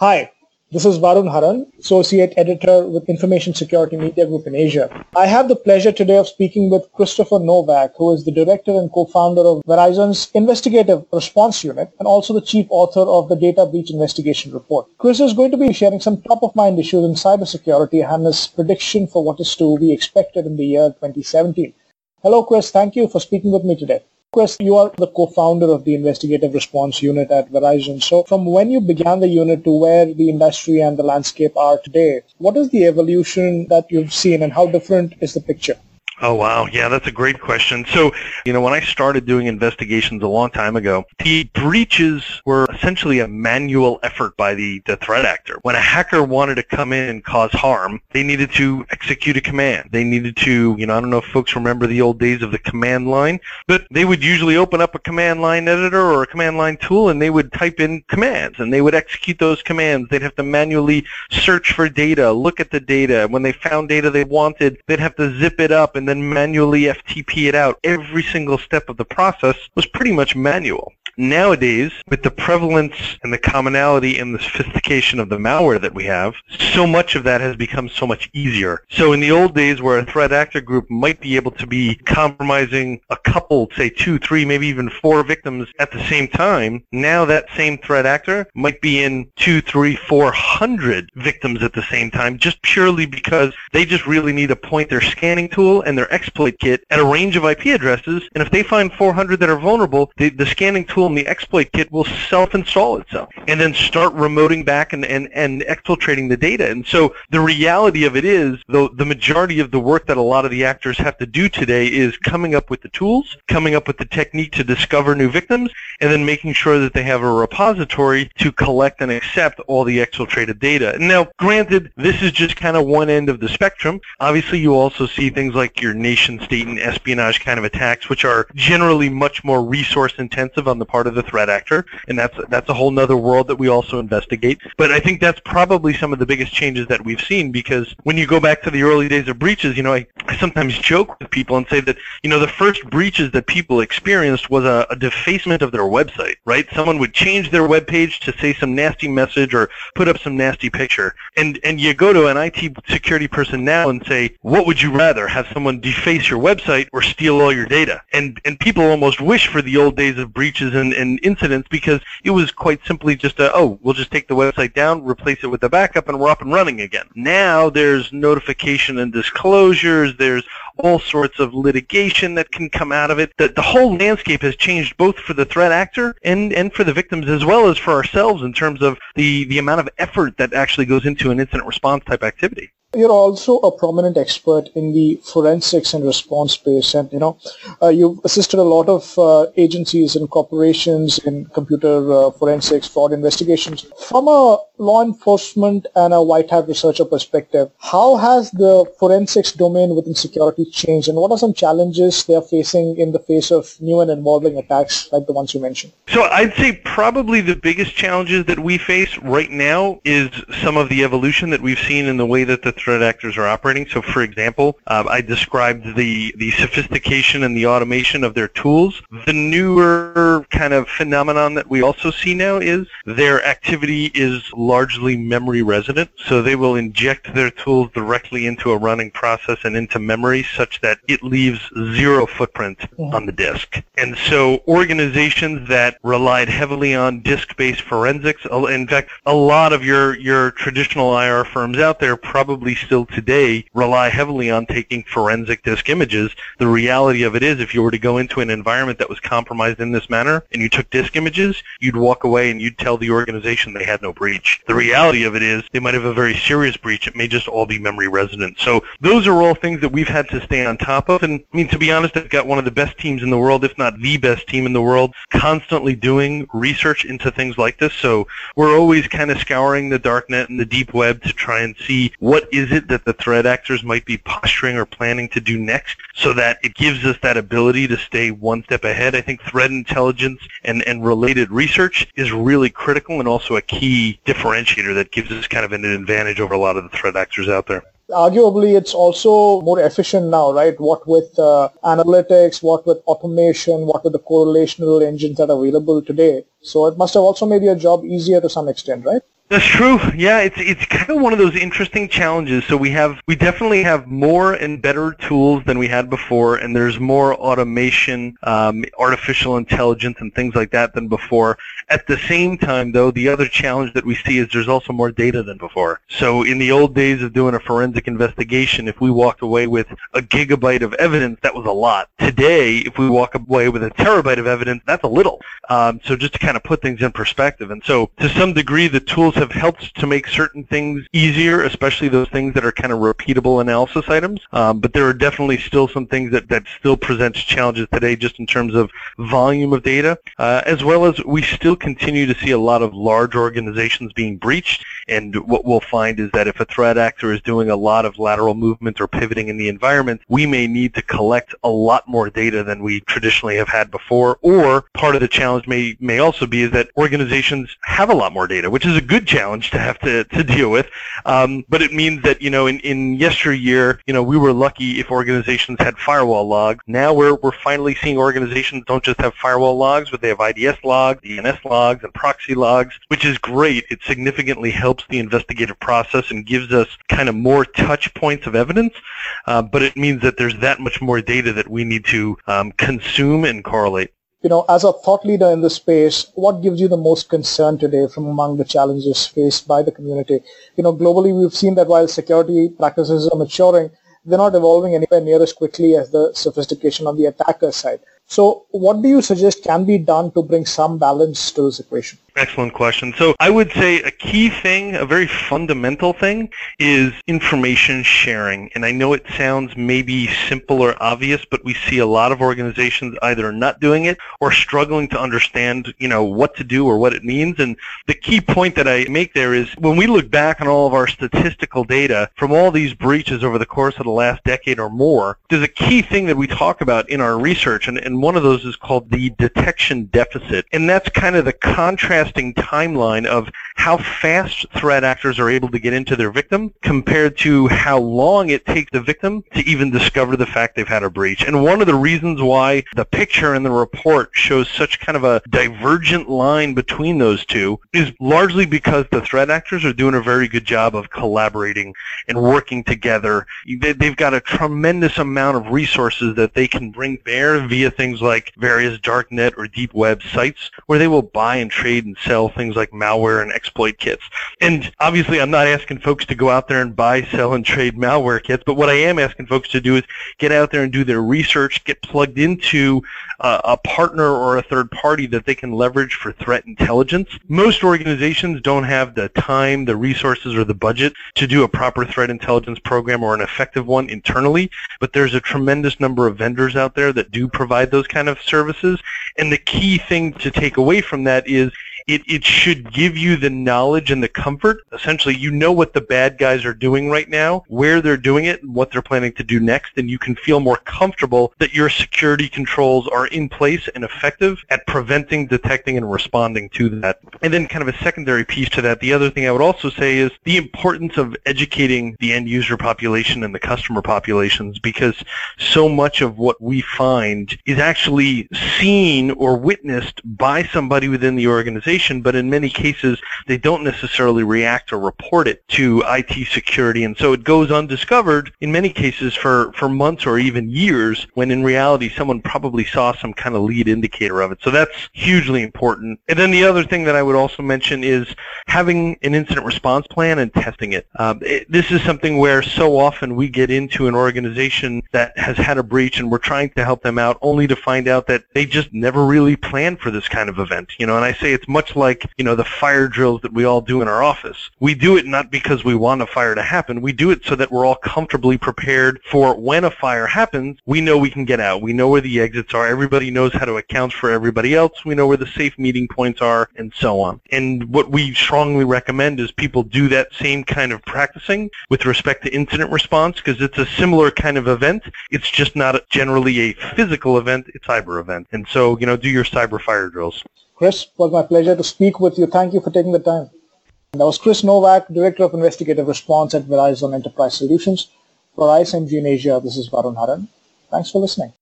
Hi, this is Varun Haran, Associate Editor with Information Security Media Group in Asia. I have the pleasure today of speaking with Christopher Novak, who is the Director and Co-founder of Verizon's Investigative Response Unit and also the Chief Author of the Data Breach Investigation Report. Chris is going to be sharing some top-of-mind issues in cybersecurity and his prediction for what is to be expected in the year 2017. Hello, Chris. Thank you for speaking with me today. Chris, you are the co-founder of the investigative response unit at Verizon. So from when you began the unit to where the industry and the landscape are today, what is the evolution that you've seen and how different is the picture? Oh, wow. Yeah, that's a great question. So, you know, when I started doing investigations a long time ago, the breaches were essentially a manual effort by the, the threat actor. When a hacker wanted to come in and cause harm, they needed to execute a command. They needed to, you know, I don't know if folks remember the old days of the command line, but they would usually open up a command line editor or a command line tool and they would type in commands and they would execute those commands. They'd have to manually search for data, look at the data. When they found data they wanted, they'd have to zip it up and then manually FTP it out. Every single step of the process was pretty much manual. Nowadays, with the prevalence and the commonality and the sophistication of the malware that we have, so much of that has become so much easier. So in the old days where a threat actor group might be able to be compromising a couple, say two, three, maybe even four victims at the same time, now that same threat actor might be in two, three, four hundred victims at the same time just purely because they just really need to point their scanning tool and their exploit kit at a range of IP addresses, and if they find 400 that are vulnerable, the, the scanning tool and the exploit kit will self-install itself and then start remoting back and, and, and exfiltrating the data. And so the reality of it is, though the majority of the work that a lot of the actors have to do today is coming up with the tools, coming up with the technique to discover new victims, and then making sure that they have a repository to collect and accept all the exfiltrated data. Now, granted, this is just kind of one end of the spectrum. Obviously, you also see things like your nation state and espionage kind of attacks, which are generally much more resource intensive on the part part of the threat actor, and that's that's a whole nother world that we also investigate. But I think that's probably some of the biggest changes that we've seen because when you go back to the early days of breaches, you know, I, I sometimes joke with people and say that you know the first breaches that people experienced was a, a defacement of their website, right? Someone would change their web page to say some nasty message or put up some nasty picture, and and you go to an IT security person now and say, what would you rather have someone deface your website or steal all your data? And and people almost wish for the old days of breaches and and, incidents because it was quite simply just a, oh, we'll just take the website down, replace it with a backup, and we're up and running again. Now there's notification and disclosures. There's all sorts of litigation that can come out of it. The, the whole landscape has changed both for the threat actor and, and for the victims as well as for ourselves in terms of the, the amount of effort that actually goes into an incident response type activity. You're also a prominent expert in the forensics and response space, and you know uh, you've assisted a lot of uh, agencies and corporations in computer uh, forensics, fraud investigations. From a law enforcement and a white hat researcher perspective, how has the forensics domain within security changed, and what are some challenges they are facing in the face of new and evolving attacks like the ones you mentioned? So I'd say probably the biggest challenges that we face right now is some of the evolution that we've seen in the way that the threat actors are operating. So, for example, uh, I described the, the sophistication and the automation of their tools. The newer kind of phenomenon that we also see now is their activity is largely memory resident. So they will inject their tools directly into a running process and into memory such that it leaves zero footprint mm-hmm. on the disk. And so organizations that relied heavily on disk-based forensics, in fact, a lot of your, your traditional IR firms out there probably still today rely heavily on taking forensic disk images. The reality of it is if you were to go into an environment that was compromised in this manner and you took disk images, you'd walk away and you'd tell the organization they had no breach. The reality of it is they might have a very serious breach. It may just all be memory resident. So those are all things that we've had to stay on top of. And I mean, to be honest, I've got one of the best teams in the world, if not the best team in the world, constantly doing research into things like this. So we're always kind of scouring the darknet and the deep web to try and see what is it that the threat actors might be posturing or planning to do next so that it gives us that ability to stay one step ahead? I think threat intelligence and, and related research is really critical and also a key differentiator that gives us kind of an advantage over a lot of the threat actors out there arguably it's also more efficient now, right? What with uh, analytics, what with automation, what with the correlational engines that are available today. So it must have also made your job easier to some extent, right? That's true. Yeah, it's it's kind of one of those interesting challenges. So we have we definitely have more and better tools than we had before, and there's more automation, um, artificial intelligence, and things like that than before. At the same time, though, the other challenge that we see is there's also more data than before. So in the old days of doing a forensic investigation, if we walked away with a gigabyte of evidence, that was a lot. Today, if we walk away with a terabyte of evidence, that's a little. Um, so just to kind of put things in perspective, and so to some degree, the tools have helped to make certain things easier, especially those things that are kind of repeatable analysis items. Um, but there are definitely still some things that, that still presents challenges today just in terms of volume of data, uh, as well as we still continue to see a lot of large organizations being breached. And what we'll find is that if a threat actor is doing a lot of lateral movement or pivoting in the environment, we may need to collect a lot more data than we traditionally have had before. Or part of the challenge may, may also be is that organizations have a lot more data, which is a good challenge to have to, to deal with. Um, but it means that, you know, in, in yesteryear, you know, we were lucky if organizations had firewall logs. Now we're, we're finally seeing organizations don't just have firewall logs, but they have IDS logs, DNS logs, and proxy logs, which is great. It significantly helps the investigative process and gives us kind of more touch points of evidence. Uh, but it means that there's that much more data that we need to um, consume and correlate you know, as a thought leader in the space, what gives you the most concern today from among the challenges faced by the community? You know, globally, we've seen that while security practices are maturing, they're not evolving anywhere near as quickly as the sophistication on the attacker side. So what do you suggest can be done to bring some balance to this equation? Excellent question. So I would say a key thing, a very fundamental thing, is information sharing. And I know it sounds maybe simple or obvious, but we see a lot of organizations either not doing it or struggling to understand, you know, what to do or what it means. And the key point that I make there is when we look back on all of our statistical data from all these breaches over the course of the last decade or more, there's a key thing that we talk about in our research, and, and one of those is called the detection deficit. And that's kind of the contrasting timeline of how fast threat actors are able to get into their victim compared to how long it takes the victim to even discover the fact they've had a breach. And one of the reasons why the picture in the report shows such kind of a divergent line between those two is largely because the threat actors are doing a very good job of collaborating and working together. They've got a tremendous amount of resources that they can bring bear via things like various darknet or deep web sites where they will buy and trade and sell things like malware and exploit kits. And obviously I'm not asking folks to go out there and buy, sell, and trade malware kits, but what I am asking folks to do is get out there and do their research, get plugged into uh, a partner or a third party that they can leverage for threat intelligence. Most organizations don't have the time, the resources, or the budget to do a proper threat intelligence program or an effective one internally, but there's a tremendous number of vendors out there that do provide those kind of services. And the key thing to take away from that is it, it should give you the knowledge and the comfort. Essentially, you know what the bad guys are doing right now, where they're doing it, and what they're planning to do next, and you can feel more comfortable that your security controls are in place and effective at preventing, detecting, and responding to that. And then kind of a secondary piece to that, the other thing I would also say is the importance of educating the end user population and the customer populations because so much of what we find is actually seen or witnessed by somebody within the organization information, but in many cases they don't necessarily react or report it to IT security, and so it goes undiscovered in many cases for, for months or even years when in reality someone probably saw some kind of lead indicator of it. So that's hugely important. And then the other thing that I would also mention is having an incident response plan and testing it. Um, it this is something where so often we get into an organization that has had a breach and we're trying to help them out only to find out that they just never really planned for this kind of event. You know, and I say it's much like, you know, the fire drills that we all do in our office. We do it not because we want a fire to happen. We do it so that we're all comfortably prepared for when a fire happens, we know we can get out. We know where the exits are. Everybody knows how to account for everybody else. We know where the safe meeting points are and so on. And what we strongly recommend is people do that same kind of practicing with respect to incident response because it's a similar kind of event. It's just not generally a physical event. It's cyber event. And so, you know, do your cyber fire drills. Chris, it was my pleasure to speak with you. Thank you for taking the time. That was Chris Novak, Director of Investigative Response at Verizon Enterprise Solutions. For ISMG in Asia, this is Varun Haran. Thanks for listening.